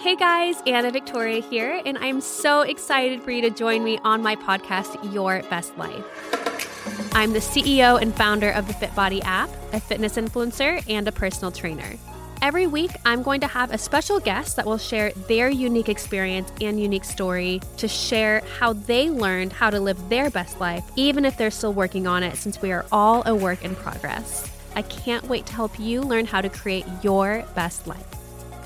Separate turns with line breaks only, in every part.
Hey guys, Anna Victoria here, and I'm so excited for you to join me on my podcast, Your Best Life. I'm the CEO and founder of the FitBody app, a fitness influencer, and a personal trainer. Every week, I'm going to have a special guest that will share their unique experience and unique story to share how they learned how to live their best life, even if they're still working on it, since we are all a work in progress. I can't wait to help you learn how to create your best life.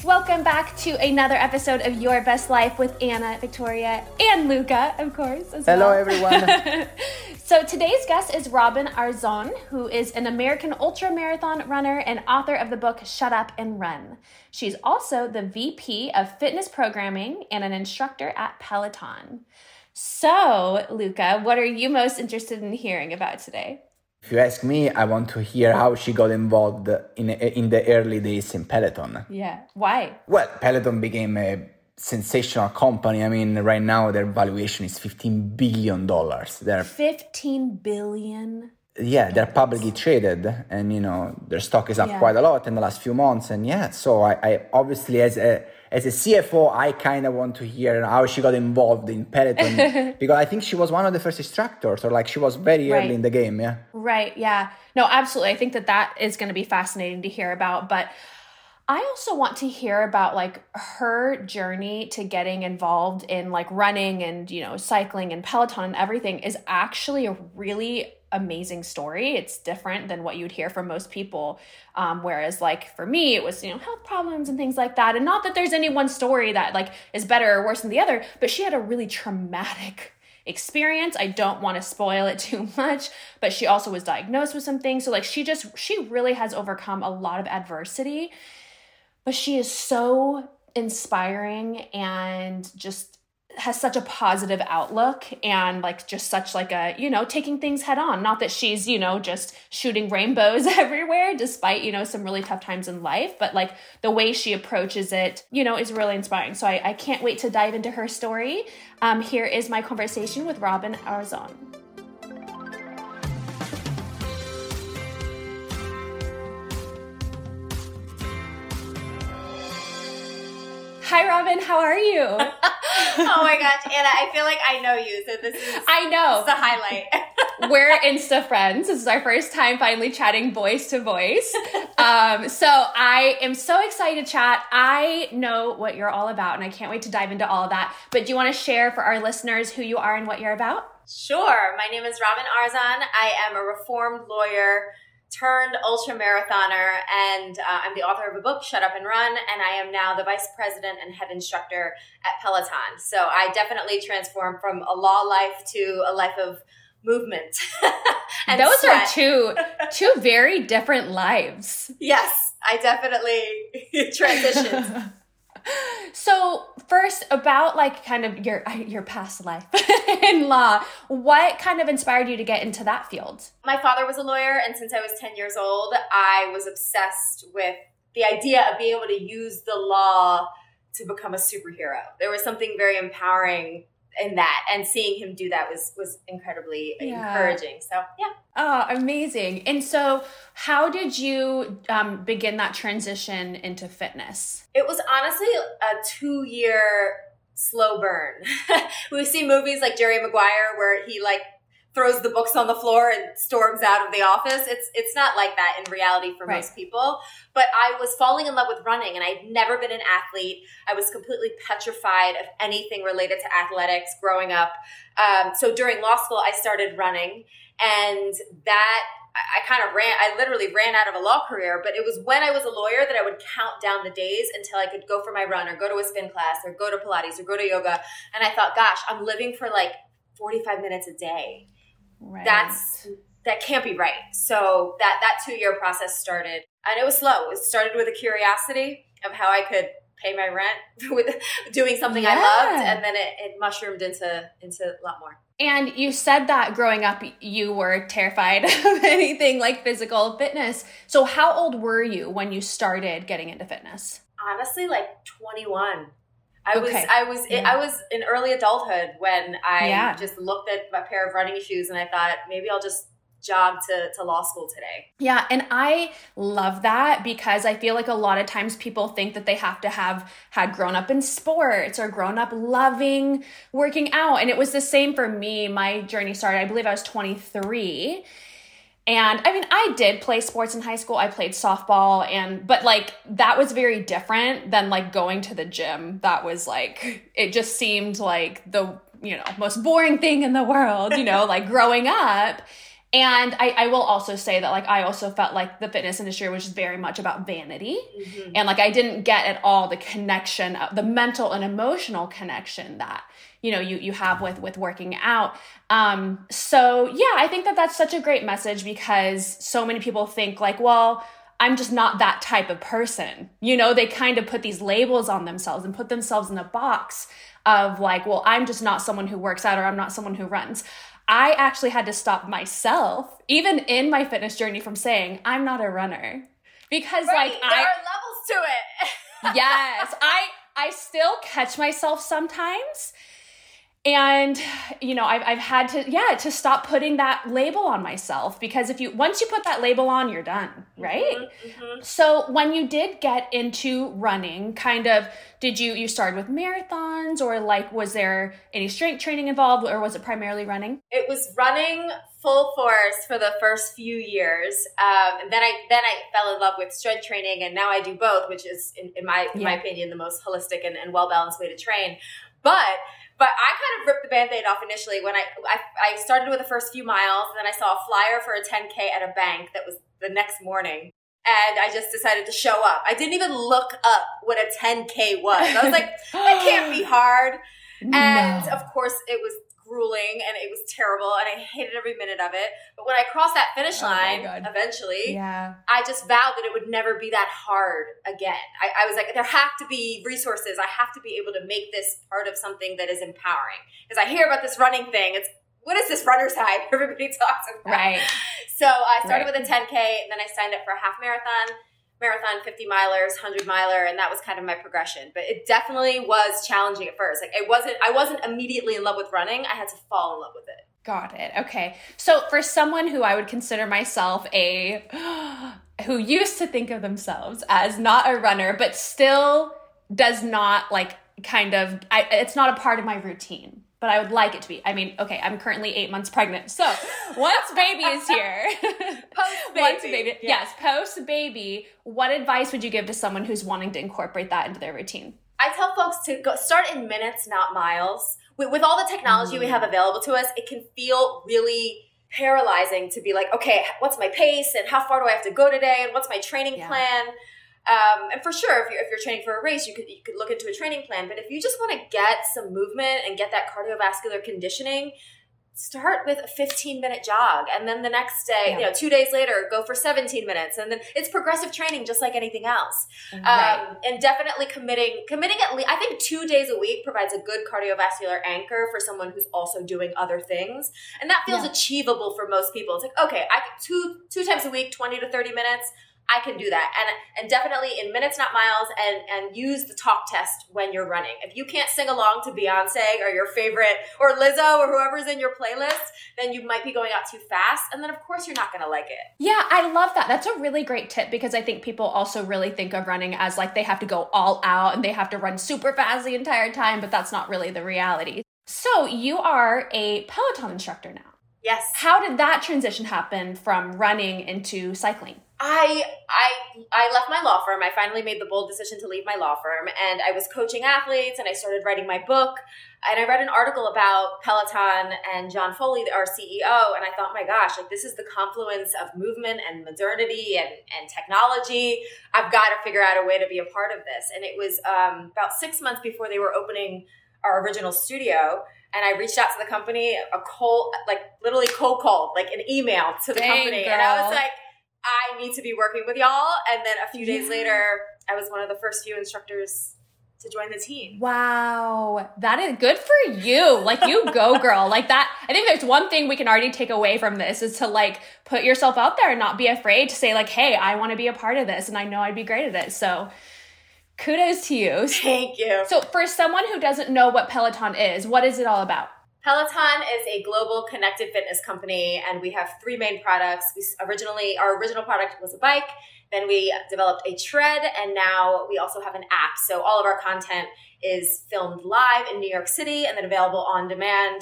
Welcome back to another episode of Your Best Life with Anna, Victoria, and Luca, of course.
Hello, well. everyone.
so today's guest is Robin Arzon, who is an American ultra marathon runner and author of the book Shut Up and Run. She's also the VP of fitness programming and an instructor at Peloton. So, Luca, what are you most interested in hearing about today?
If you ask me, I want to hear how she got involved in in the early days in Peloton.
Yeah, why?
Well, Peloton became a sensational company. I mean, right now their valuation is fifteen billion dollars.
They're fifteen billion.
Yeah, they're publicly traded, and you know their stock is up yeah. quite a lot in the last few months. And yeah, so I, I obviously as a as a CFO, I kind of want to hear how she got involved in Peloton because I think she was one of the first instructors, or like she was very right. early in the game. Yeah.
Right. Yeah. No, absolutely. I think that that is going to be fascinating to hear about. But I also want to hear about like her journey to getting involved in like running and, you know, cycling and Peloton and everything is actually a really amazing story. It's different than what you'd hear from most people. Um, whereas, like for me, it was you know health problems and things like that. And not that there's any one story that like is better or worse than the other, but she had a really traumatic experience. I don't want to spoil it too much, but she also was diagnosed with some things. So like she just she really has overcome a lot of adversity. But she is so inspiring and just has such a positive outlook and like just such like a you know taking things head on. Not that she's you know just shooting rainbows everywhere despite you know some really tough times in life but like the way she approaches it you know is really inspiring. So i, I can't wait to dive into her story. Um, here is my conversation with robin arzon Hi, Robin. How are you? oh
my gosh, Anna, I feel like I know you. So this is
I know
the highlight.
We're Insta friends. This is our first time finally chatting voice to voice. Um, so I am so excited to chat. I know what you're all about, and I can't wait to dive into all of that. But do you want to share for our listeners who you are and what you're about?
Sure. My name is Robin Arzon. I am a reformed lawyer turned ultra marathoner and uh, I'm the author of a book, Shut Up and Run, and I am now the vice president and head instructor at Peloton. So I definitely transformed from a law life to a life of movement.
and those sweat. are two two very different lives.
Yes, I definitely transitioned.
So first about like kind of your your past life in law what kind of inspired you to get into that field?
My father was a lawyer and since i was 10 years old i was obsessed with the idea of being able to use the law to become a superhero. There was something very empowering in that and seeing him do that was was incredibly yeah. encouraging. So yeah.
Oh amazing. And so how did you um, begin that transition into fitness?
It was honestly a two year slow burn. We see movies like jerry maguire where he like throws the books on the floor and storms out of the office. It's it's not like that in reality for right. most people. But I was falling in love with running and I'd never been an athlete. I was completely petrified of anything related to athletics growing up. Um, so during law school, I started running and that I kind of ran, I literally ran out of a law career, but it was when I was a lawyer that I would count down the days until I could go for my run or go to a spin class or go to Pilates or go to yoga. And I thought, gosh, I'm living for like 45 minutes a day. Right. That's that can't be right. So that that two year process started, and it was slow. It started with a curiosity of how I could pay my rent with doing something yeah. I loved, and then it, it mushroomed into into a lot more.
And you said that growing up, you were terrified of anything like physical fitness. So, how old were you when you started getting into fitness?
Honestly, like 21. I okay. was I was yeah. I was in early adulthood when I yeah. just looked at a pair of running shoes and I thought maybe I'll just jog to, to law school today.
Yeah, and I love that because I feel like a lot of times people think that they have to have had grown up in sports or grown up loving working out. And it was the same for me. My journey started, I believe I was 23. And I mean, I did play sports in high school. I played softball and but like that was very different than like going to the gym. That was like it just seemed like the, you know, most boring thing in the world, you know, like growing up. And I, I will also say that like I also felt like the fitness industry was just very much about vanity. Mm-hmm. And like I didn't get at all the connection, the mental and emotional connection that you know you you have with with working out um so yeah i think that that's such a great message because so many people think like well i'm just not that type of person you know they kind of put these labels on themselves and put themselves in a box of like well i'm just not someone who works out or i'm not someone who runs I actually had to stop myself, even in my fitness journey, from saying I'm not a runner because
right,
like
there
I
are levels to
it. yes, I I still catch myself sometimes and you know I've, I've had to yeah to stop putting that label on myself because if you once you put that label on you're done right mm-hmm, mm-hmm. so when you did get into running kind of did you you started with marathons or like was there any strength training involved or was it primarily running
it was running full force for the first few years um, and then i then i fell in love with strength training and now i do both which is in, in my in yeah. my opinion the most holistic and, and well balanced way to train but but I kind of ripped the band-aid off initially when I, I, I started with the first few miles, and then I saw a flyer for a 10K at a bank that was the next morning. And I just decided to show up. I didn't even look up what a 10K was. I was like, that can't be hard. No. And of course, it was grueling and it was terrible and I hated every minute of it. But when I crossed that finish oh line eventually,
yeah.
I just vowed that it would never be that hard again. I, I, was like, there have to be resources. I have to be able to make this part of something that is empowering. Because I hear about this running thing. It's what is this runner's high everybody talks about?
Right.
So I started right. with a 10K and then I signed up for a half marathon marathon 50 milers 100 miler and that was kind of my progression. But it definitely was challenging at first. Like it wasn't i wasn't immediately in love with running. I had to fall in love with it.
Got it. Okay. So for someone who i would consider myself a who used to think of themselves as not a runner but still does not like kind of I, it's not a part of my routine but I would like it to be. I mean, okay, I'm currently eight months pregnant. So once baby is here,
post baby. once baby,
yeah. yes, post baby, what advice would you give to someone who's wanting to incorporate that into their routine?
I tell folks to go start in minutes, not miles. With, with all the technology mm. we have available to us, it can feel really paralyzing to be like, okay, what's my pace and how far do I have to go today and what's my training yeah. plan? Um, and for sure, if you're, if you're training for a race, you could you could look into a training plan. But if you just want to get some movement and get that cardiovascular conditioning, start with a 15 minute jog, and then the next day, yeah. you know, two days later, go for 17 minutes, and then it's progressive training, just like anything else. Right. Um, and definitely committing committing at least I think two days a week provides a good cardiovascular anchor for someone who's also doing other things, and that feels yeah. achievable for most people. It's like okay, I two two times a week, 20 to 30 minutes I can do that. And and definitely in minutes, not miles, and and use the talk test when you're running. If you can't sing along to Beyonce or your favorite or Lizzo or whoever's in your playlist, then you might be going out too fast. And then of course you're not gonna like it.
Yeah, I love that. That's a really great tip because I think people also really think of running as like they have to go all out and they have to run super fast the entire time, but that's not really the reality. So you are a Peloton instructor now.
Yes.
How did that transition happen from running into cycling?
I I I left my law firm. I finally made the bold decision to leave my law firm and I was coaching athletes and I started writing my book and I read an article about Peloton and John Foley, our CEO, and I thought, my gosh, like this is the confluence of movement and modernity and, and technology. I've got to figure out a way to be a part of this. And it was um, about six months before they were opening our original studio and I reached out to the company, a cold, like literally cold called, like an email to the Dang, company. Girl. And I was like, I need to be working with y'all. And then a few days yeah. later, I was one of the first few instructors to join the team.
Wow. That is good for you. Like you go girl. Like that. I think there's one thing we can already take away from this is to like put yourself out there and not be afraid to say like, "Hey, I want to be a part of this and I know I'd be great at it." So, kudos to you.
Thank you.
So, for someone who doesn't know what Peloton is, what is it all about?
Peloton is a global connected fitness company, and we have three main products. We originally, our original product was a bike. Then we developed a tread, and now we also have an app. So all of our content is filmed live in New York City and then available on demand.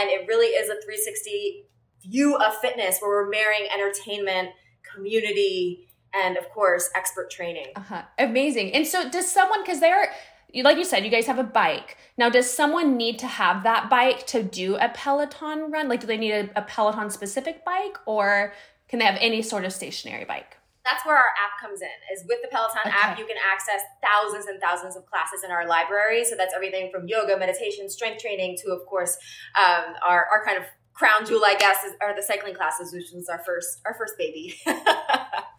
And it really is a 360 view of fitness where we're marrying entertainment, community, and of course, expert training.
Uh-huh. Amazing. And so, does someone, because they're, like you said, you guys have a bike. Now, does someone need to have that bike to do a Peloton run? Like, do they need a, a Peloton specific bike or can they have any sort of stationary bike?
That's where our app comes in. Is with the Peloton okay. app, you can access thousands and thousands of classes in our library. So that's everything from yoga, meditation, strength training to, of course, um, our, our kind of crown jewel, I guess, is, are the cycling classes, which was our first our first baby.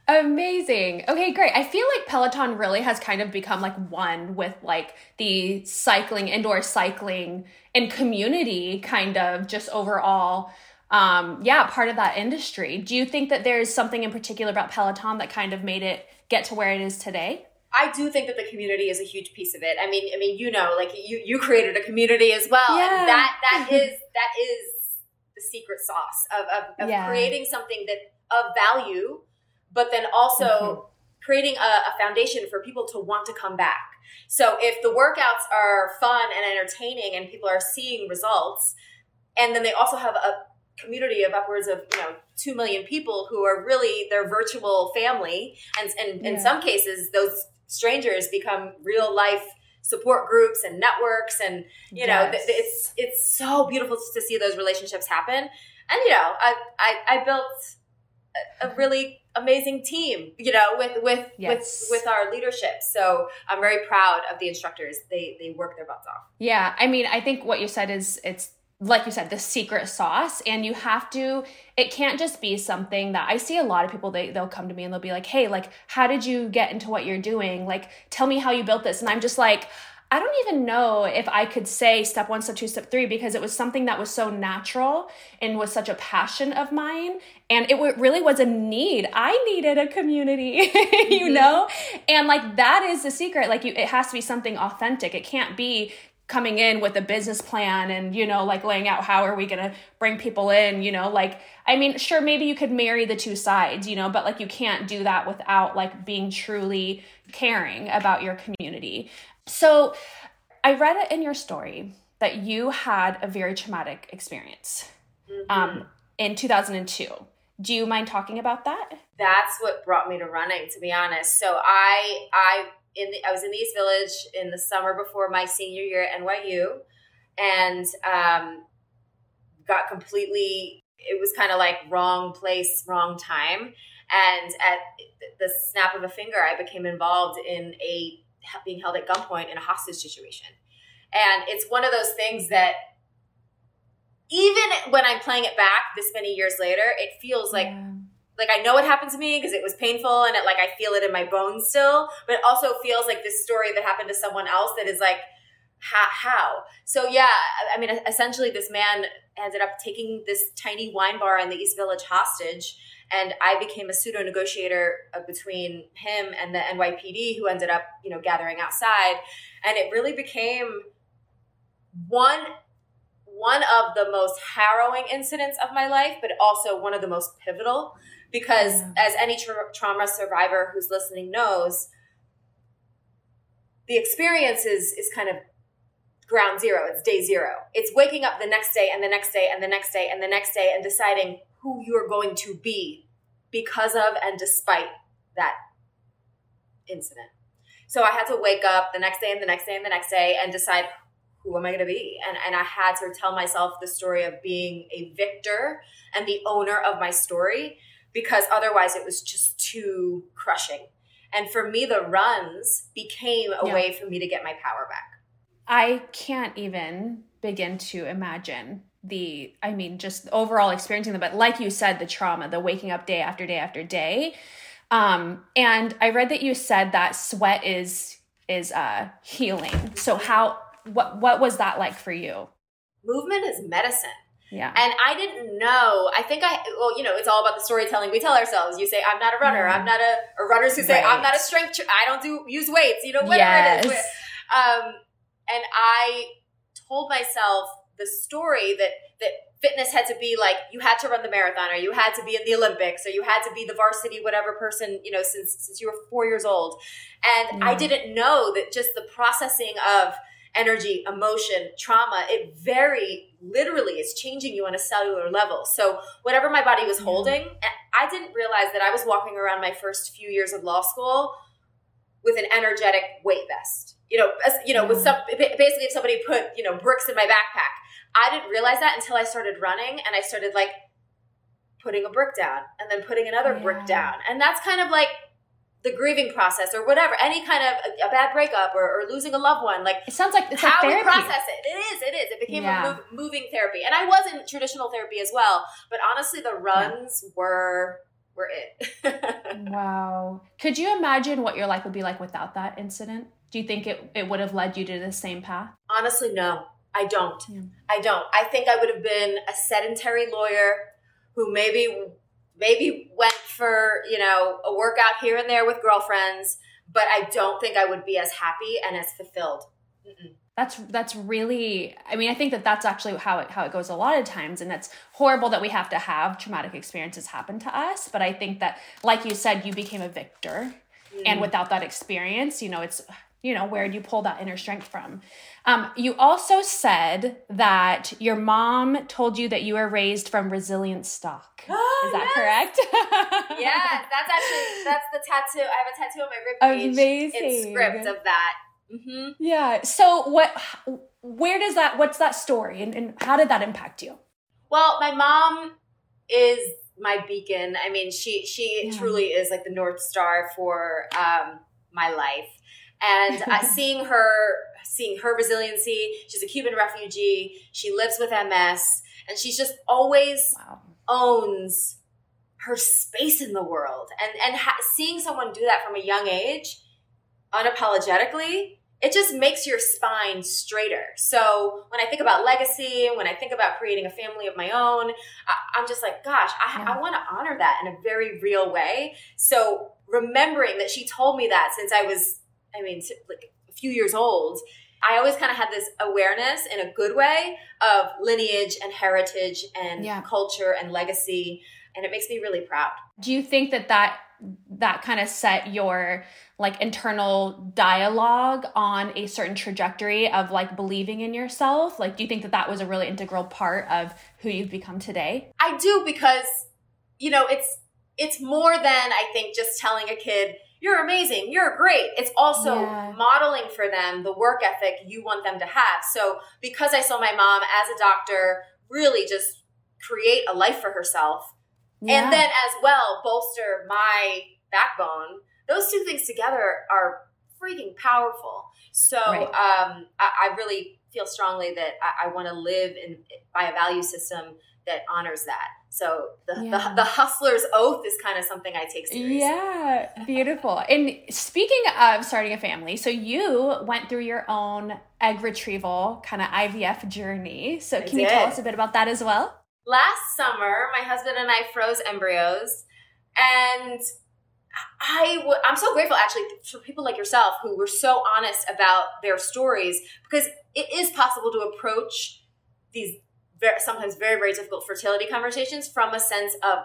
Amazing. Okay, great. I feel like Peloton really has kind of become like one with like the cycling, indoor cycling and community kind of just overall um yeah, part of that industry. Do you think that there's something in particular about Peloton that kind of made it get to where it is today?
I do think that the community is a huge piece of it. I mean, I mean, you know, like you you created a community as well. Yeah. And that that is that is the secret sauce of of, of yeah. creating something that of value but then also mm-hmm. creating a, a foundation for people to want to come back. So if the workouts are fun and entertaining and people are seeing results, and then they also have a community of upwards of you know two million people who are really their virtual family, and, and yeah. in some cases those strangers become real life support groups and networks, and you yes. know th- it's it's so beautiful to see those relationships happen. And you know I I, I built a really amazing team you know with with yes. with with our leadership. So i'm very proud of the instructors. They they work their butts off.
Yeah i mean i think what you said is it's like you said the secret sauce and you have to it can't just be something that i see a lot of people they, they'll come to me and they'll be like hey like how did you get into what you're doing? Like tell me how you built this. And i'm just like I don't even know if I could say step one, step two, step three, because it was something that was so natural and was such a passion of mine. And it really was a need. I needed a community, mm-hmm. you know? And like that is the secret. Like you, it has to be something authentic. It can't be coming in with a business plan and you know like laying out how are we going to bring people in you know like i mean sure maybe you could marry the two sides you know but like you can't do that without like being truly caring about your community so I read it in your story that you had a very traumatic experience mm-hmm. um, in 2002. Do you mind talking about that?
That's what brought me to running, to be honest. So I I in the, I was in the East Village in the summer before my senior year at NYU, and um, got completely. It was kind of like wrong place, wrong time, and at the snap of a finger, I became involved in a being held at gunpoint in a hostage situation. And it's one of those things that even when I'm playing it back this many years later, it feels like yeah. like I know what happened to me because it was painful and it like I feel it in my bones still, but it also feels like this story that happened to someone else that is like how, how? So yeah, I mean essentially this man ended up taking this tiny wine bar in the East Village hostage and I became a pseudo negotiator uh, between him and the NYPD, who ended up, you know, gathering outside, and it really became one one of the most harrowing incidents of my life, but also one of the most pivotal because, yeah. as any tra- trauma survivor who's listening knows, the experience is is kind of ground zero. It's day zero. It's waking up the next day and the next day and the next day and the next day and deciding who you're going to be because of and despite that incident. So I had to wake up the next day and the next day and the next day and decide who am I going to be? And, and I had to tell myself the story of being a victor and the owner of my story because otherwise it was just too crushing. And for me, the runs became a yeah. way for me to get my power back.
I can't even begin to imagine the i mean just overall experiencing them but like you said the trauma the waking up day after day after day um and i read that you said that sweat is is uh healing so how what what was that like for you
movement is medicine
yeah.
And I didn't know. I think I, well, you know, it's all about the storytelling we tell ourselves. You say, I'm not a runner. Mm. I'm not a, or runners who say, right. I'm not a strength, tra- I don't do, use weights, you know, whatever yes. it is. Um, and I told myself the story that that fitness had to be like you had to run the marathon or you had to be in the olympics or you had to be the varsity whatever person you know since since you were four years old. And mm. i didn't know that just the processing of energy emotion trauma it very literally is changing you on a cellular level. So whatever my body was holding i didn't realize that i was walking around my first few years of law school with an energetic weight vest. You know as, you know with mm. some basically if somebody put you know bricks in my backpack I didn't realize that until I started running and I started like putting a brick down and then putting another yeah. brick down. And that's kind of like the grieving process or whatever, any kind of a, a bad breakup or, or, losing a loved one. Like
it sounds like it's
how
like
we process it. It is. It is. It became yeah. a move, moving therapy, and I was in traditional therapy as well. But honestly, the runs yeah. were were it.
wow. Could you imagine what your life would be like without that incident? Do you think it, it would have led you to the same path?
Honestly, no. I don't. Yeah. I don't. I think I would have been a sedentary lawyer who maybe maybe went for, you know, a workout here and there with girlfriends, but I don't think I would be as happy and as fulfilled.
Mm-mm. That's that's really I mean I think that that's actually how it how it goes a lot of times and that's horrible that we have to have traumatic experiences happen to us, but I think that like you said you became a victor mm. and without that experience, you know, it's you know where do you pull that inner strength from um, you also said that your mom told you that you were raised from resilient stock is that
yes.
correct
yeah that's actually that's the tattoo i have a tattoo on my rib cage. amazing in script of that
mm-hmm. yeah so what where does that what's that story and, and how did that impact you
well my mom is my beacon i mean she she yeah. truly is like the north star for um, my life and uh, seeing her seeing her resiliency. She's a cuban refugee. She lives with ms and she's just always wow. owns her space in the world. And and ha- seeing someone do that from a young age unapologetically it just makes your spine straighter. So when i think about legacy when i think about creating a family of my own I, am just like gosh i, yeah. I want to honor that in a very real way. So remembering that she told me that since i was I mean, like few years old, I always kind of had this awareness in a good way of lineage and heritage and yeah. culture and legacy. And it makes me really proud.
Do you think that that that kind of set your like internal dialogue on a certain trajectory of like believing in yourself like do you think that that was a really integral part of who you've become today
i do because you know it's it's more than i think just telling a kid you're amazing, you're great. It's also yeah. modeling for them the work ethic you want them to have. So, because I saw my mom as a doctor really just create a life for herself, yeah. and then as well bolster my backbone, those two things together are freaking powerful. So, right. um, I, I, really feel strongly that I, I want to live in by a value system that honors that. So the, yeah. the, the hustler's oath is kind of something I take seriously.
Yeah, beautiful. and speaking of starting a family, so you went through your own egg retrieval kind of IVF journey. So I can did. you tell us a bit about that as well?
Last summer, my husband and I froze embryos, and I w- I'm so grateful actually for people like yourself who were so honest about their stories because it is possible to approach these very, sometimes very, very difficult fertility conversations from a sense of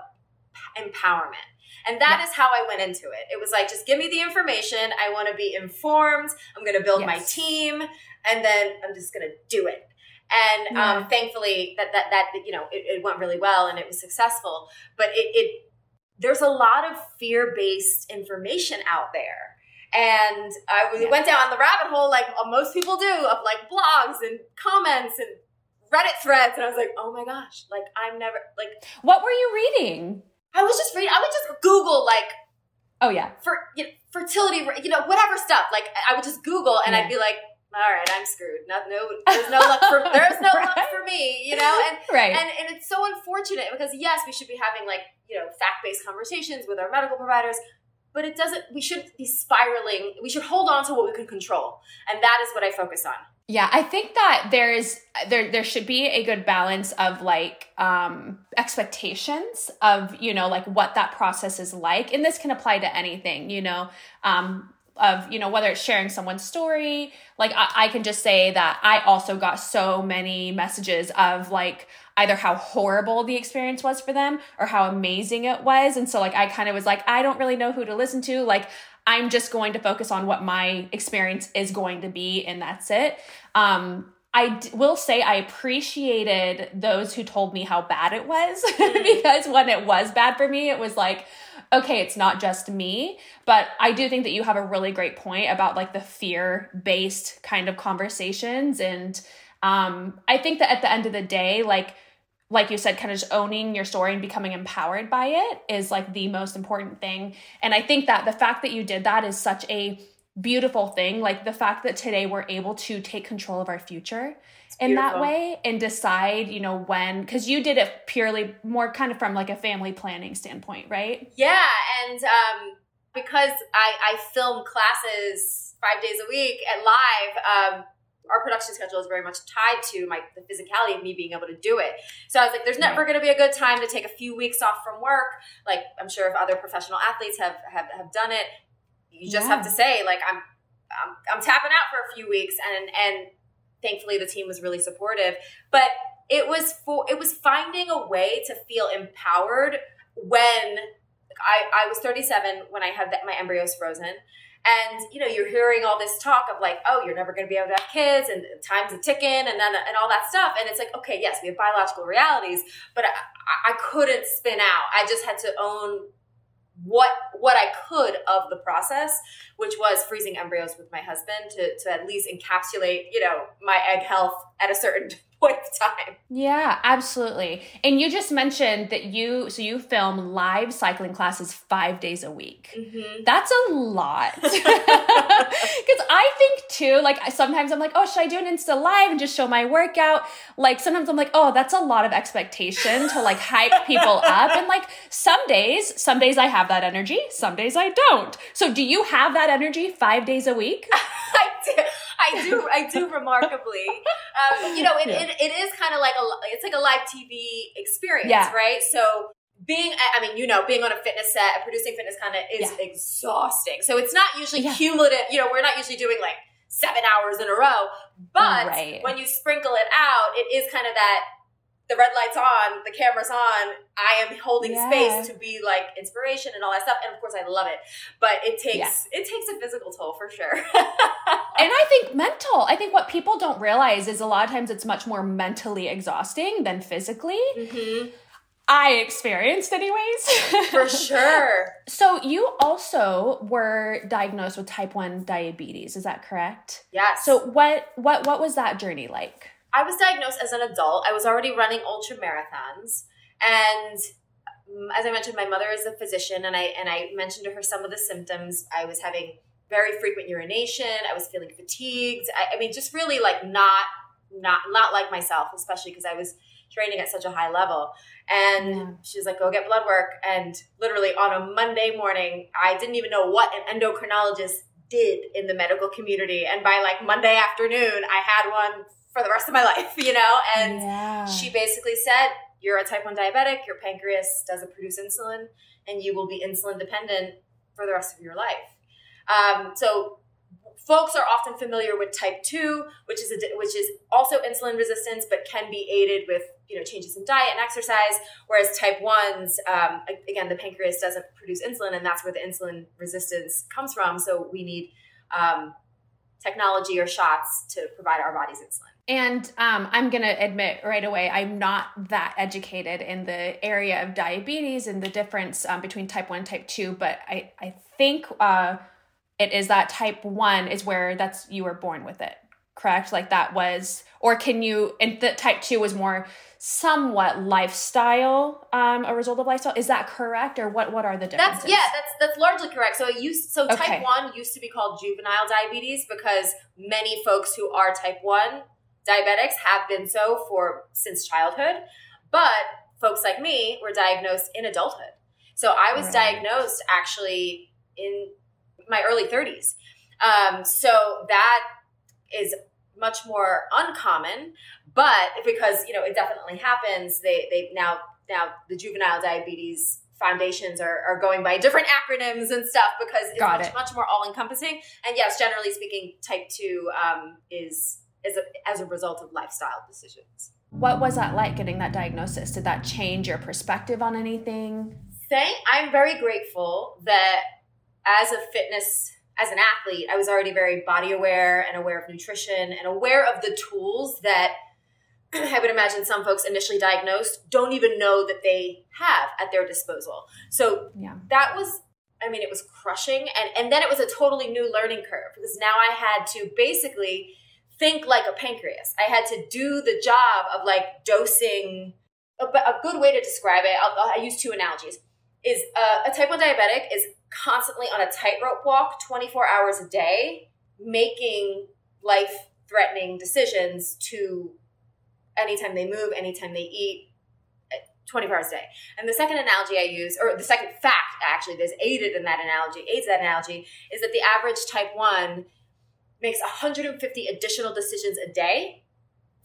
empowerment. And that yeah. is how I went into it. It was like, just give me the information. I want to be informed. I'm going to build yes. my team, and then I'm just going to do it. And yeah. um, thankfully, that that that you know, it, it, went really well and it was successful. But it, it there's a lot of fear based information out there. And I yeah. went down the rabbit hole like most people do of like blogs and comments and Reddit threads, and I was like, oh my gosh, like I'm never like.
What were you reading?
I was just reading. I would just Google like,
oh yeah,
for you know, fertility, you know, whatever stuff. Like I would just Google, and yeah. I'd be like, all right, I'm screwed. No, no, there's no luck for there's no right. luck for me, you know. And right, and and it's so unfortunate because yes, we should be having like you know fact based conversations with our medical providers, but it doesn't. We should be spiraling. We should hold on to what we can control, and that is what I focus on.
Yeah, I think that there's there there should be a good balance of like um expectations of, you know, like what that process is like. And this can apply to anything, you know. Um of you know whether it's sharing someone's story like I, I, can just say that i also got so many messages of like either how horrible the experience was for them or how amazing it was and so like i kind of was like i don't really know who to listen to like i'm just going to focus on what my experience is going to be and that's it um I d- will say I appreciated those who told me how bad it was mm. because when it was bad for me, it was like, okay, it's not just me. But I do think that you have a really great point about like the fear based kind of conversations. And um, I think that at the end of the day, like, like you said, kind of just owning your story and becoming empowered by it is like the most important thing. And I think that the fact that you did that is such a beautiful thing. Like the fact that today we're able to take control of our future in that way and decide, you know, when, because you did it purely more kind of from like a family planning standpoint, right?
Yeah. And um, because I, I film classes five days a week at live, um, our production schedule is very much tied to my the physicality of me being able to do it. So I was like, there's never right. going to be a good time to take a few weeks off from work. Like I'm sure if other professional athletes have have, have done it, you just yeah. have to say like I'm, I'm I'm tapping out for a few weeks, and and thankfully the team was really supportive. But it was for it was finding a way to feel empowered when I, I was 37 when I had that, my embryos frozen. And you know, you're hearing all this talk of like, oh, you're never going to be able to have kids, and time's a ticking, and then and all that stuff. And it's like, okay, yes, we have biological realities, but I, I couldn't spin out. I just had to own what what I could of the process, which was freezing embryos with my husband to to at least encapsulate, you know, my egg health at a certain point of time.
Yeah, absolutely. And you just mentioned that you so you film live cycling classes five days a week. Mm-hmm. That's a lot. Because I think too, like sometimes I'm like, oh, should I do an Insta live and just show my workout? Like sometimes I'm like, oh, that's a lot of expectation to like hype people up. And like some days, some days I have that energy, some days I don't. So do you have that energy five days a week?
I do. I do. I do remarkably. Um, you know, it, yeah. it, it is kind of like a it's like a live TV experience, yeah. right? So being, I mean, you know, being on a fitness set, and producing fitness content is yeah. exhausting. So it's not usually cumulative. You know, we're not usually doing like seven hours in a row, but right. when you sprinkle it out, it is kind of that the red light's on, the camera's on, I am holding yeah. space to be like inspiration and all that stuff. And of course I love it. But it takes yeah. it takes a physical toll for sure. and
I think mental. I think what people don't realize is a lot of times it's much more mentally exhausting than physically. Mm-hmm. I experienced anyways.
For sure.
so you also were diagnosed with type 1 diabetes, is that correct?
Yes.
So what what what was that journey like?
I was diagnosed as an adult. I was already running ultra marathons, and mm, as I mentioned, my mother is a physician, and I and I mentioned to her some of the symptoms. I was having very frequent urination. I was feeling fatigued. I, I mean, just really like not not not like myself, especially because I was training at such a high level. And yeah. she's like, "Go get blood work." And literally on a Monday morning, I didn't even know what an endocrinologist did in the medical community. And by like Monday afternoon, I had one for the rest of my life, you know? And yeah. she basically said, You're a type 1 diabetic, your pancreas doesn't produce insulin, and you will be insulin dependent for the rest of your life. Um, so folks are often familiar with type 2 which is a, which is also insulin resistance but can be aided with you know changes in diet and exercise whereas type 1s um, again the pancreas doesn't produce insulin and that's where the insulin resistance comes from so we need um, technology or shots to provide our bodies insulin
and um, I'm going to admit right away, I'm not that educated in the area of diabetes and the difference um, between type 1 and type 2, but I, I think uh, it is that type 1 is where that's you were born with it, correct? Like that was, or can you, and the type 2 was more somewhat lifestyle, um, a result of lifestyle. Is that correct, or what? What are the differences?
That's yeah, that's that's largely correct. So it used so type okay. one used to be called juvenile diabetes because many folks who are type one Diabetics have been so for since childhood, but folks like me were diagnosed in adulthood. So I was right. diagnosed actually in my early 30s. Um, so that is much more uncommon, but because you know it definitely happens, they they now now the juvenile diabetes foundations are, are going by different acronyms and stuff because it's much,
it.
much more all encompassing. And yes, generally speaking, type two um, is is a, as a result of lifestyle decisions.
What was that like getting that diagnosis? Did that change your perspective on anything?
Thank I'm very grateful that as a fitness as an athlete, I was already very body aware and aware of nutrition and aware of the tools that I would imagine some folks initially diagnosed don't even know that they have at their disposal. So
Yeah.
that was I mean it was crushing and and then it was a totally new learning curve because now I had to basically think like a pancreas. I had to do the job of like dosing a, a good way to describe it I'll, i use two analogies is uh, a type 1 diabetic is constantly on a tightrope walk 24 hours a day making life threatening decisions to anytime they move anytime they eat eh, 24 hours a day and the second analogy i use or the second fact actually there's aided in that analogy aids that analogy is that the average type 1 makes 150 additional decisions a day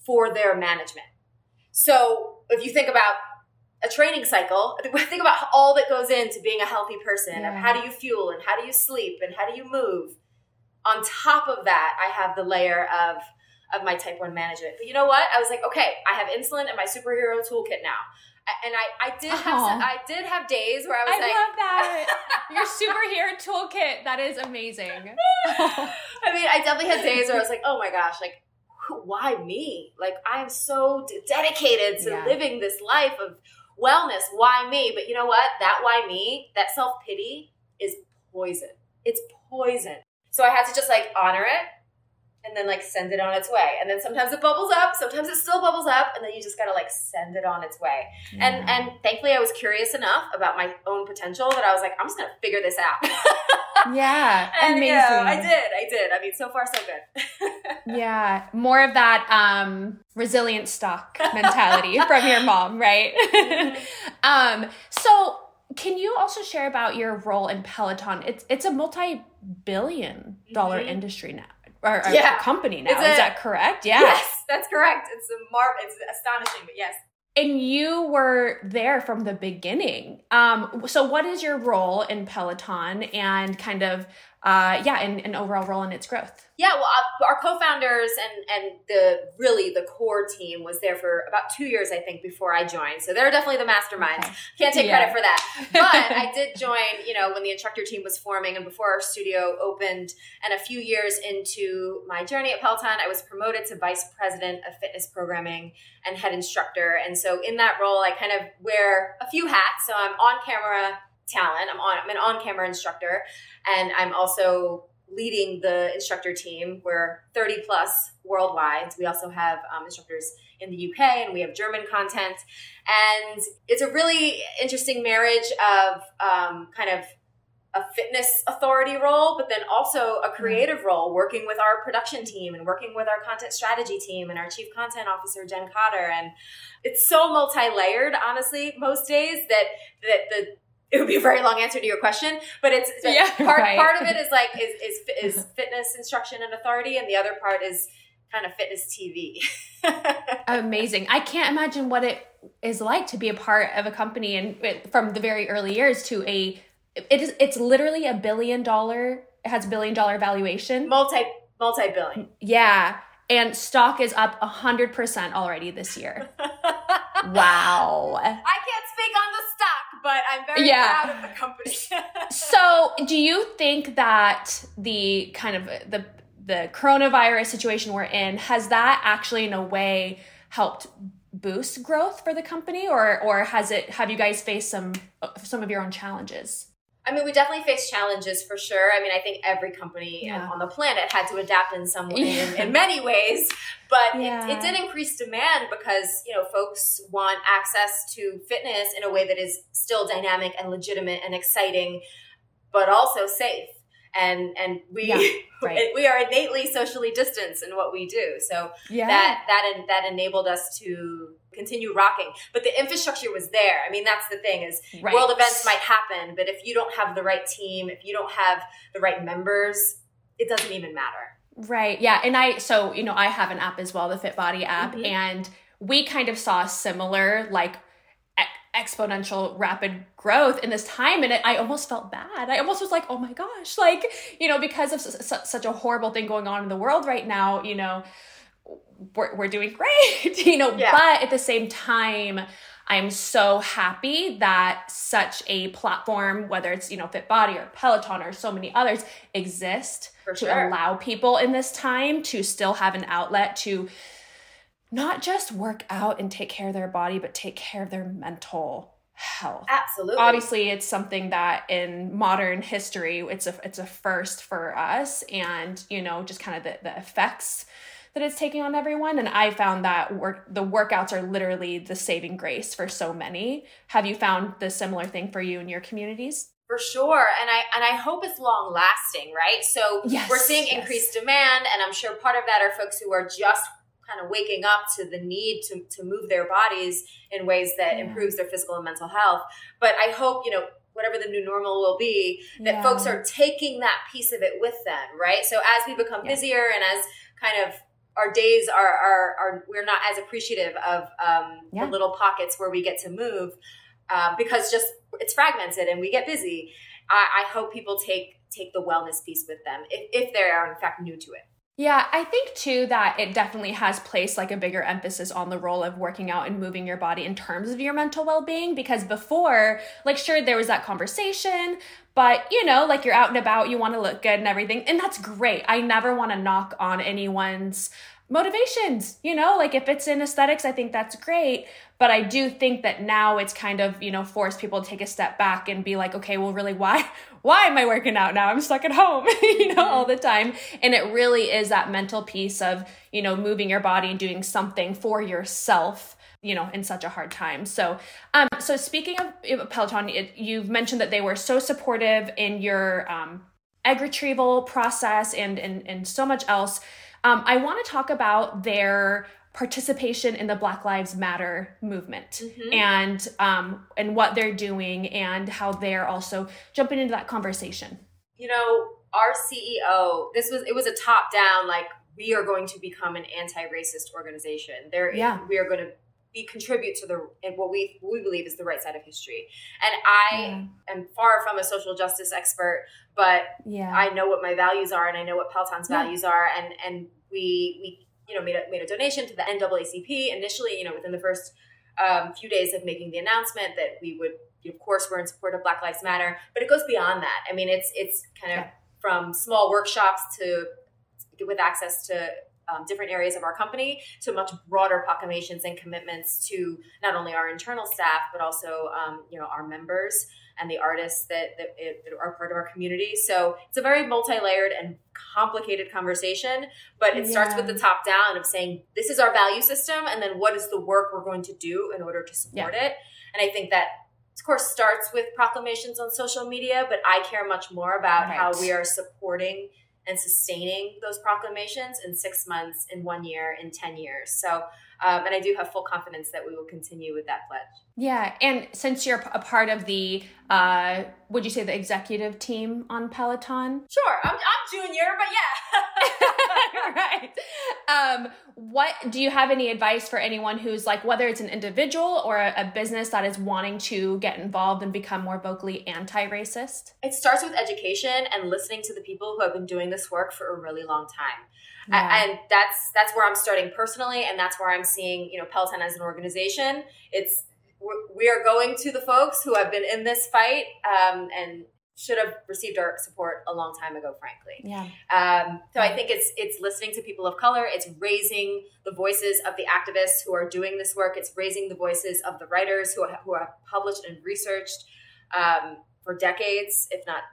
for their management so if you think about a training cycle, think about all that goes into being a healthy person. Of how do you fuel and how do you sleep and how do you move. On top of that, I have the layer of of my type one management. But you know what? I was like, okay, I have insulin and my superhero toolkit now. And I, I did have some,
uh-huh.
I did have days where I was
I
like,
love that. Your superhero toolkit. That is amazing.
I mean, I definitely had days where I was like, oh my gosh, like, why me? Like, I'm so d- dedicated to
Yeah.
living this life of wellness. Why me? But you know what? That why me, that self pity is poison. It's poison. So I had to just like honor it and then like send it on its way. And then sometimes it bubbles up, sometimes it still bubbles up, and then you just gotta like send it on its way. And and thankfully I was curious enough about my own potential that I was like, I'm just gonna figure this out.
yeah,
And
amazing.
you know, I did, I did. I mean, so far so good.
Yeah, more of that um resilient stock mentality from your mom, right? um so can you also share about your role in Peloton? It's it's a multi-billion dollar
Mhm.
industry now. Or, or
Yeah.
company now.
It's
Is
a-
that correct? Yeah.
Yes, that's correct. It's a mar. It's astonishing, but yes.
And you were there from the beginning. Um so what is your role in Peloton and kind of uh yeah, and an overall role in its growth?
Yeah, well, uh, our co-founders and and the really the core team was there for about two years, I think, before I joined. So they're definitely the masterminds.
Okay.
Can't take
Yeah.
credit for that, but I did join. You know, when the instructor team was forming and before our studio opened, and a few years into my journey at Peloton, I was promoted to vice president of fitness programming and head instructor. And so in that role, I kind of wear a few hats. So I'm on camera talent. I'm on. I'm an on camera instructor, and I'm also leading the instructor team. We're 30 plus worldwide. We also have um, instructors in the UK and we have German content. And it's a really interesting marriage of um, kind of a fitness authority role, but then also a creative role, working with our production team and working with our content strategy team and our chief content officer, Jen Cotter. And it's so multi-layered, honestly, most days that that the it would be a very long answer to your question, but it's
Yeah,
part
right.
part of it is like is is is fitness instruction and authority, and the other part is kind of fitness TV.
Amazing. I can't imagine what it is like to be a part of a company and it- from the very early years to a it is it's literally a billion dollar it has billion dollar valuation.
multi multi billion.
Yeah. And stock is up a hundred percent already this year. Wow.
I can't speak on the stock, but I'm very
Yeah.
proud of the company.
So, do you think that the kind of the the coronavirus situation we're in has that actually in a way helped boost growth for the company or or has it have you guys faced some some of your own challenges?
I mean, we definitely face challenges for sure. I mean, I think every company
Yeah.
on the planet had to adapt in some way, in, in many ways. But
Yeah.
it, it did increase demand because you know folks want access to fitness in a way that is still dynamic and legitimate and exciting, but also safe. And and we
Yeah, right.
we are innately socially distanced in what we do. So
Yeah.
that that that enabled us to continue rocking. But the infrastructure was there. I mean, that's the thing is
Right.
world events might happen, but if you don't have the right team, if you don't have the right members, it doesn't even matter.
Right. Yeah. And I, so, you know, I have an app as well, the Fit Body app,
Mhm.
and we kind of saw similar, like, exponential rapid growth in this time and it, i almost felt bad i almost was like oh my gosh like you know because of such a horrible thing going on in the world right now you know we're, we're doing great you know yeah. but at the same time i'm so happy that such a platform whether it's you know fit body or peloton or so many others exist
For
to
sure.
allow people in this time to still have an outlet to not just work out and take care of their body, but take care of their mental health.
Absolutely.
Obviously, it's something that in modern history, it's a it's a first for us, and you know, just kind of the, the effects that it's taking on everyone. And I found that work the workouts are literally the saving grace for so many. Have you found the similar thing for you in your communities?
For sure. And I and I hope it's long lasting, right? So
yes,
we're seeing
yes.
increased demand and I'm sure part of that are folks who are just kind of waking up to the need to, to move their bodies in ways that yeah. improves their physical and mental health. But I hope, you know, whatever the new normal will be, that yeah. folks are taking that piece of it with them, right? So as we become yeah. busier and as kind of our days are, are, are we're not as appreciative of um, the little pockets where we get to move uh, because just it's fragmented and we get busy. I, I hope people take take the wellness piece with them if, if they are in fact new to it.
Yeah, I think too that it definitely has placed like a bigger emphasis on the role of working out and moving your body in terms of your mental well being. Because before, like, sure, there was that conversation, but you know, like you're out and about, you want to look good and everything. And that's great. I never want to knock on anyone's motivations you know like if it's in aesthetics i think that's great but i do think that now it's kind of you know force people to take a step back and be like okay well really why why am i working out now i'm stuck at home you know all the time and it really is that mental piece of you know moving your body and doing something for yourself you know in such a hard time so um so speaking of peloton it, you've mentioned that they were so supportive in your um egg retrieval process and and and so much else um, I want to talk about their participation in the Black Lives Matter movement mm-hmm. and um, and what they're doing and how they're also jumping into that conversation.
You know, our CEO, this was it was a top down like we are going to become an anti-racist organization. There, yeah. we are going to be contribute to the what we what we believe is the right side of history. And I yeah. am far from a social justice expert, but yeah. I know what my values are, and I know what Peloton's yeah. values are, and and we we you know made a made a donation to the NAACP initially. You know, within the first um, few days of making the announcement that we would, of course, we're in support of Black Lives Matter, but it goes beyond that. I mean, it's it's kind of from small workshops to with access to um, different areas of our company to much broader proclamations and commitments to not only our internal staff but also um, you know our members and the artists that, that, that, are part of our community. So it's a very multi-layered and complicated conversation, but it yeah. starts with the top down of saying this is our value system, and then what is the work we're going to do in order to support yeah. it. And I think that of course starts with proclamations on social media, but I care much more about right. how we are supporting and sustaining those proclamations in six months, in one year, in 10 years. So, um, and I do have full confidence that we will continue with that pledge.
Yeah. And since you're a part of the, uh, would you say the executive team on Peloton?
Sure. I'm, I'm junior, but
yeah. right. Um, what do you have any advice for anyone who's like, whether it's an individual or a, a business that is wanting to get involved and become more vocally anti racist?
It starts with education and listening to the people who have been doing this work for a really long time. Yeah. And that's that's where I'm starting personally, and that's where I'm seeing you know Peloton as an organization. It's we are going to the folks who have been in this fight um, and should have received our support a long time ago, frankly.
Yeah.
Um, so I think it's it's listening to people of color. It's raising the voices of the activists who are doing this work. It's raising the voices of the writers who who have published and researched um, for decades, if not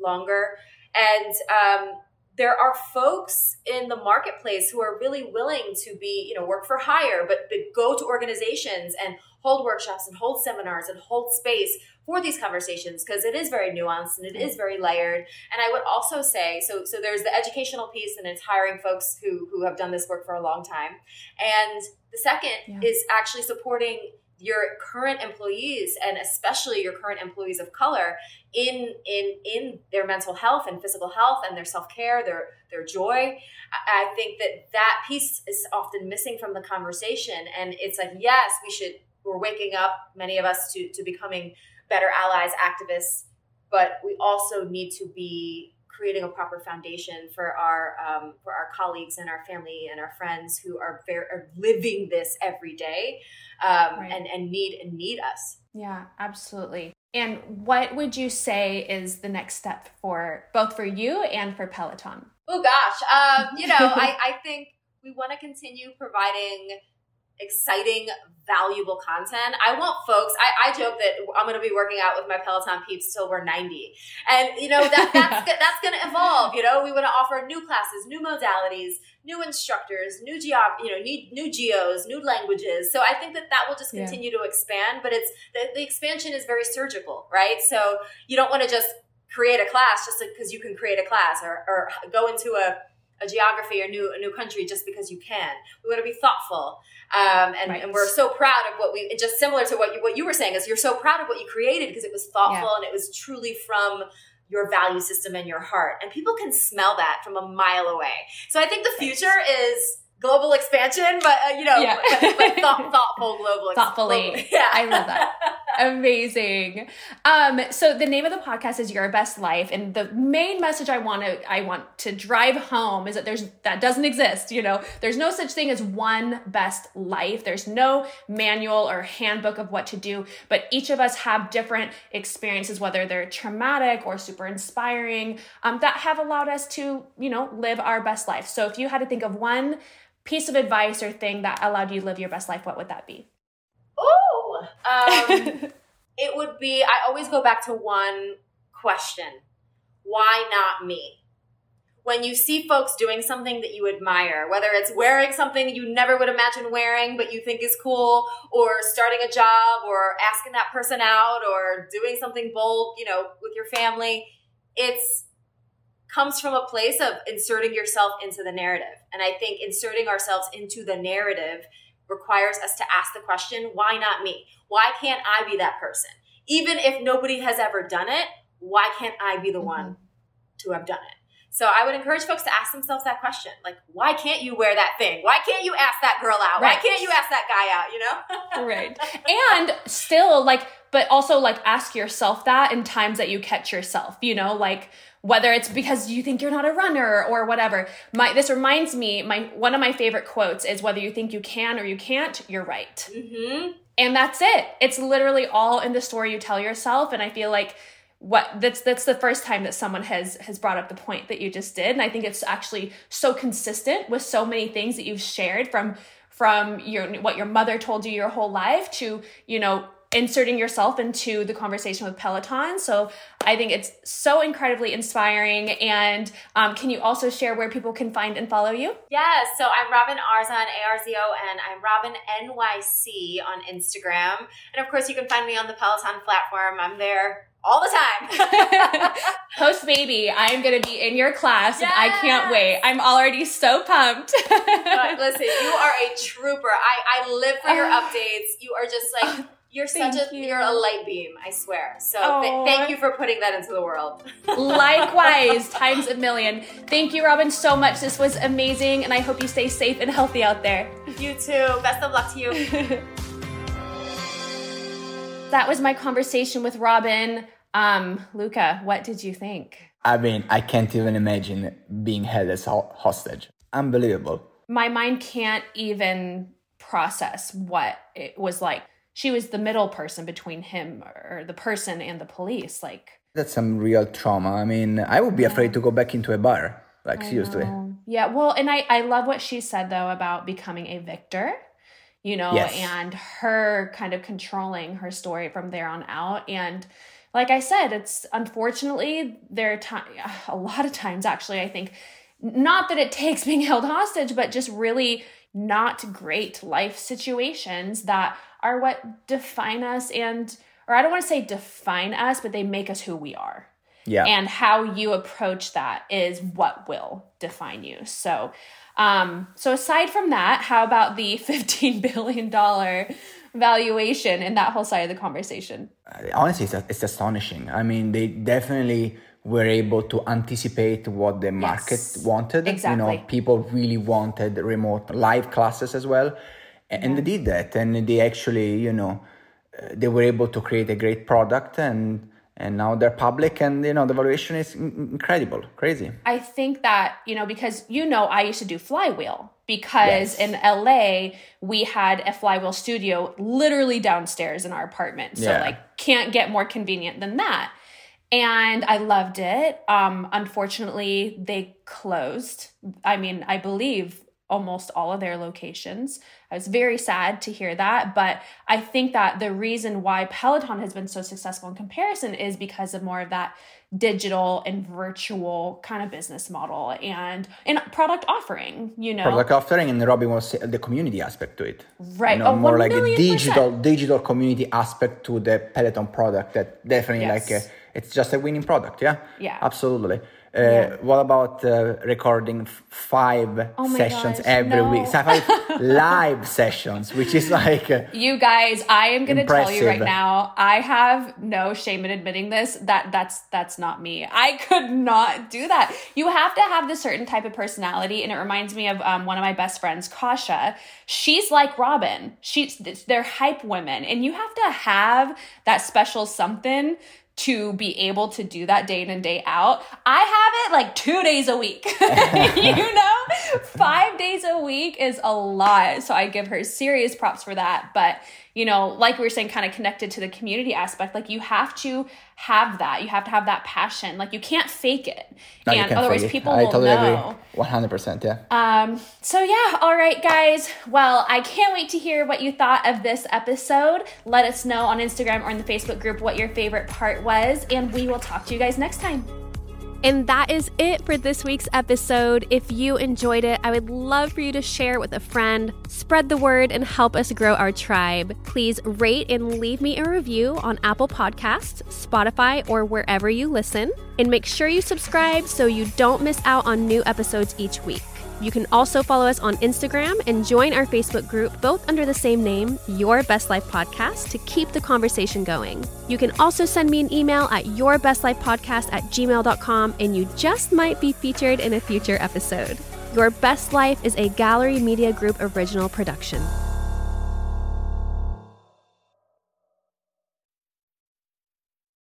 longer. And um, there are folks in the marketplace who are really willing to be, you know, work for hire, but, but go to organizations and hold workshops and hold seminars and hold space for these conversations because it is very nuanced and it is very layered. And I would also say, so so there's the educational piece and it's hiring folks who who have done this work for a long time. And the second yeah. is actually supporting your current employees and especially your current employees of color in in in their mental health and physical health and their self-care their their joy i think that that piece is often missing from the conversation. And it's like yes we should we're waking up, many of us, to, to becoming better allies, activists, but we also need to be creating a proper foundation for our um, for our colleagues and our family and our friends who are very are living this every day um, right. and and need and need us.
Yeah, absolutely. And what would you say is the next step for both for you and for Peloton?
Oh gosh, um, you know, I, I think we want to continue providing exciting, valuable content. I want folks, I, I joke that I'm going to be working out with my Peloton peeps till we're 90. And, you know, that, that's, that's going to evolve. You know, we want to offer new classes, new modalities, new instructors, new geog, you know, new, new geos, new languages. So I think that that will just continue yeah. to expand, but it's, the, the expansion is very surgical, right? So you don't want to just create a class just because you can create a class or, or go into a, a geography or new a new country just because you can. We want to be thoughtful, um, and, right. and we're so proud of what we. Just similar to what you what you were saying is you're so proud of what you created because it was thoughtful yeah. and it was truly from your value system and your heart, and people can smell that from a mile away. So I think the future is global expansion, but uh, you know, yeah. but, but thought, thoughtful global.
Thoughtfully, global, yeah, I love that. Amazing. Um, so the name of the podcast is Your Best Life, and the main message I want to I want to drive home is that there's that doesn't exist. You know, there's no such thing as one best life. There's no manual or handbook of what to do, but each of us have different experiences, whether they're traumatic or super inspiring, um, that have allowed us to you know live our best life. So if you had to think of one piece of advice or thing that allowed you to live your best life, what would that be?
Oh, um, it would be. I always go back to one question: Why not me? When you see folks doing something that you admire, whether it's wearing something you never would imagine wearing but you think is cool, or starting a job, or asking that person out, or doing something bold, you know, with your family, it's comes from a place of inserting yourself into the narrative. And I think inserting ourselves into the narrative requires us to ask the question, why not me? Why can't I be that person? Even if nobody has ever done it, why can't I be the mm-hmm. one to have done it? So I would encourage folks to ask themselves that question. Like, why can't you wear that thing? Why can't you ask that girl out? Right. Why can't you ask that guy out, you know?
right. And still like but also like ask yourself that in times that you catch yourself, you know, like whether it's because you think you're not a runner or whatever. My this reminds me, my one of my favorite quotes is whether you think you can or you can't, you're right. Mm-hmm. And that's it. It's literally all in the story you tell yourself. And I feel like what that's that's the first time that someone has has brought up the point that you just did. And I think it's actually so consistent with so many things that you've shared from from your what your mother told you your whole life to you know inserting yourself into the conversation with Peloton. So I think it's so incredibly inspiring. And um, can you also share where people can find and follow you?
Yes. So I'm Robin Arzon, A-R-Z-O, and I'm Robin NYC on Instagram. And of course, you can find me on the Peloton platform. I'm there all the time.
Post baby, I'm going to be in your class yes! and I can't wait. I'm already so pumped.
listen, you are a trooper. I, I live for your updates. You are just like you're such a you. are a light beam, I swear. So th- thank you for putting that into the world.
Likewise, times a million. Thank you, Robin, so much. This was amazing, and I hope you stay safe and healthy out there.
You too. Best of luck to you.
that was my conversation with Robin. Um, Luca, what did you think?
I mean, I can't even imagine being held as a hostage. Unbelievable.
My mind can't even process what it was like she was the middle person between him or the person and the police like
that's some real trauma i mean i would be yeah. afraid to go back into a bar like I seriously know.
yeah well and i i love what she said though about becoming a victor you know yes. and her kind of controlling her story from there on out and like i said it's unfortunately there are time a lot of times actually i think not that it takes being held hostage but just really not great life situations that are what define us and or I don't want to say define us, but they make us who we are. Yeah. And how you approach that is what will define you. So um so aside from that, how about the 15 billion dollar valuation in that whole side of the conversation?
Honestly, it's, it's astonishing. I mean, they definitely were able to anticipate what the market yes, wanted. Exactly. You know, people really wanted remote live classes as well and yeah. they did that and they actually you know uh, they were able to create a great product and and now they're public and you know the valuation is incredible crazy
i think that you know because you know i used to do flywheel because yes. in la we had a flywheel studio literally downstairs in our apartment so yeah. like can't get more convenient than that and i loved it um unfortunately they closed i mean i believe almost all of their locations. I was very sad to hear that, but I think that the reason why Peloton has been so successful in comparison is because of more of that digital and virtual kind of business model and and product offering, you know.
Product offering and Robin was the community aspect to it.
Right.
You know,
oh,
more like a digital percent. digital community aspect to the Peloton product that definitely yes. like a, it's just a winning product, yeah?
Yeah.
Absolutely. Uh, yeah. What about uh, recording five oh sessions gosh, every no. week? Five live sessions, which is like uh,
you guys. I am going to tell you right now. I have no shame in admitting this. That that's that's not me. I could not do that. You have to have the certain type of personality, and it reminds me of um, one of my best friends, Kasha. She's like Robin. She's they're hype women, and you have to have that special something to be able to do that day in and day out. I have it like two days a week. you know, five days a week is a lot. So I give her serious props for that. But you know, like we were saying, kind of connected to the community aspect, like you have to have that. You have to have that passion. Like you can't fake it. No, and otherwise people I will totally know.
100%, yeah.
Um, so yeah, all right, guys. Well, I can't wait to hear what you thought of this episode. Let us know on Instagram or in the Facebook group what your favorite part was, and we will talk to you guys next time. And that is it for this week's episode. If you enjoyed it, I would love for you to share with a friend, spread the word, and help us grow our tribe. Please rate and leave me a review on Apple Podcasts, Spotify, or wherever you listen. And make sure you subscribe so you don't miss out on new episodes each week. You can also follow us on Instagram and join our Facebook group, both under the same name, Your Best Life Podcast, to keep the conversation going. You can also send me an email at yourbestlifepodcast at gmail.com, and you just might be featured in a future episode. Your Best Life is a Gallery Media Group original production.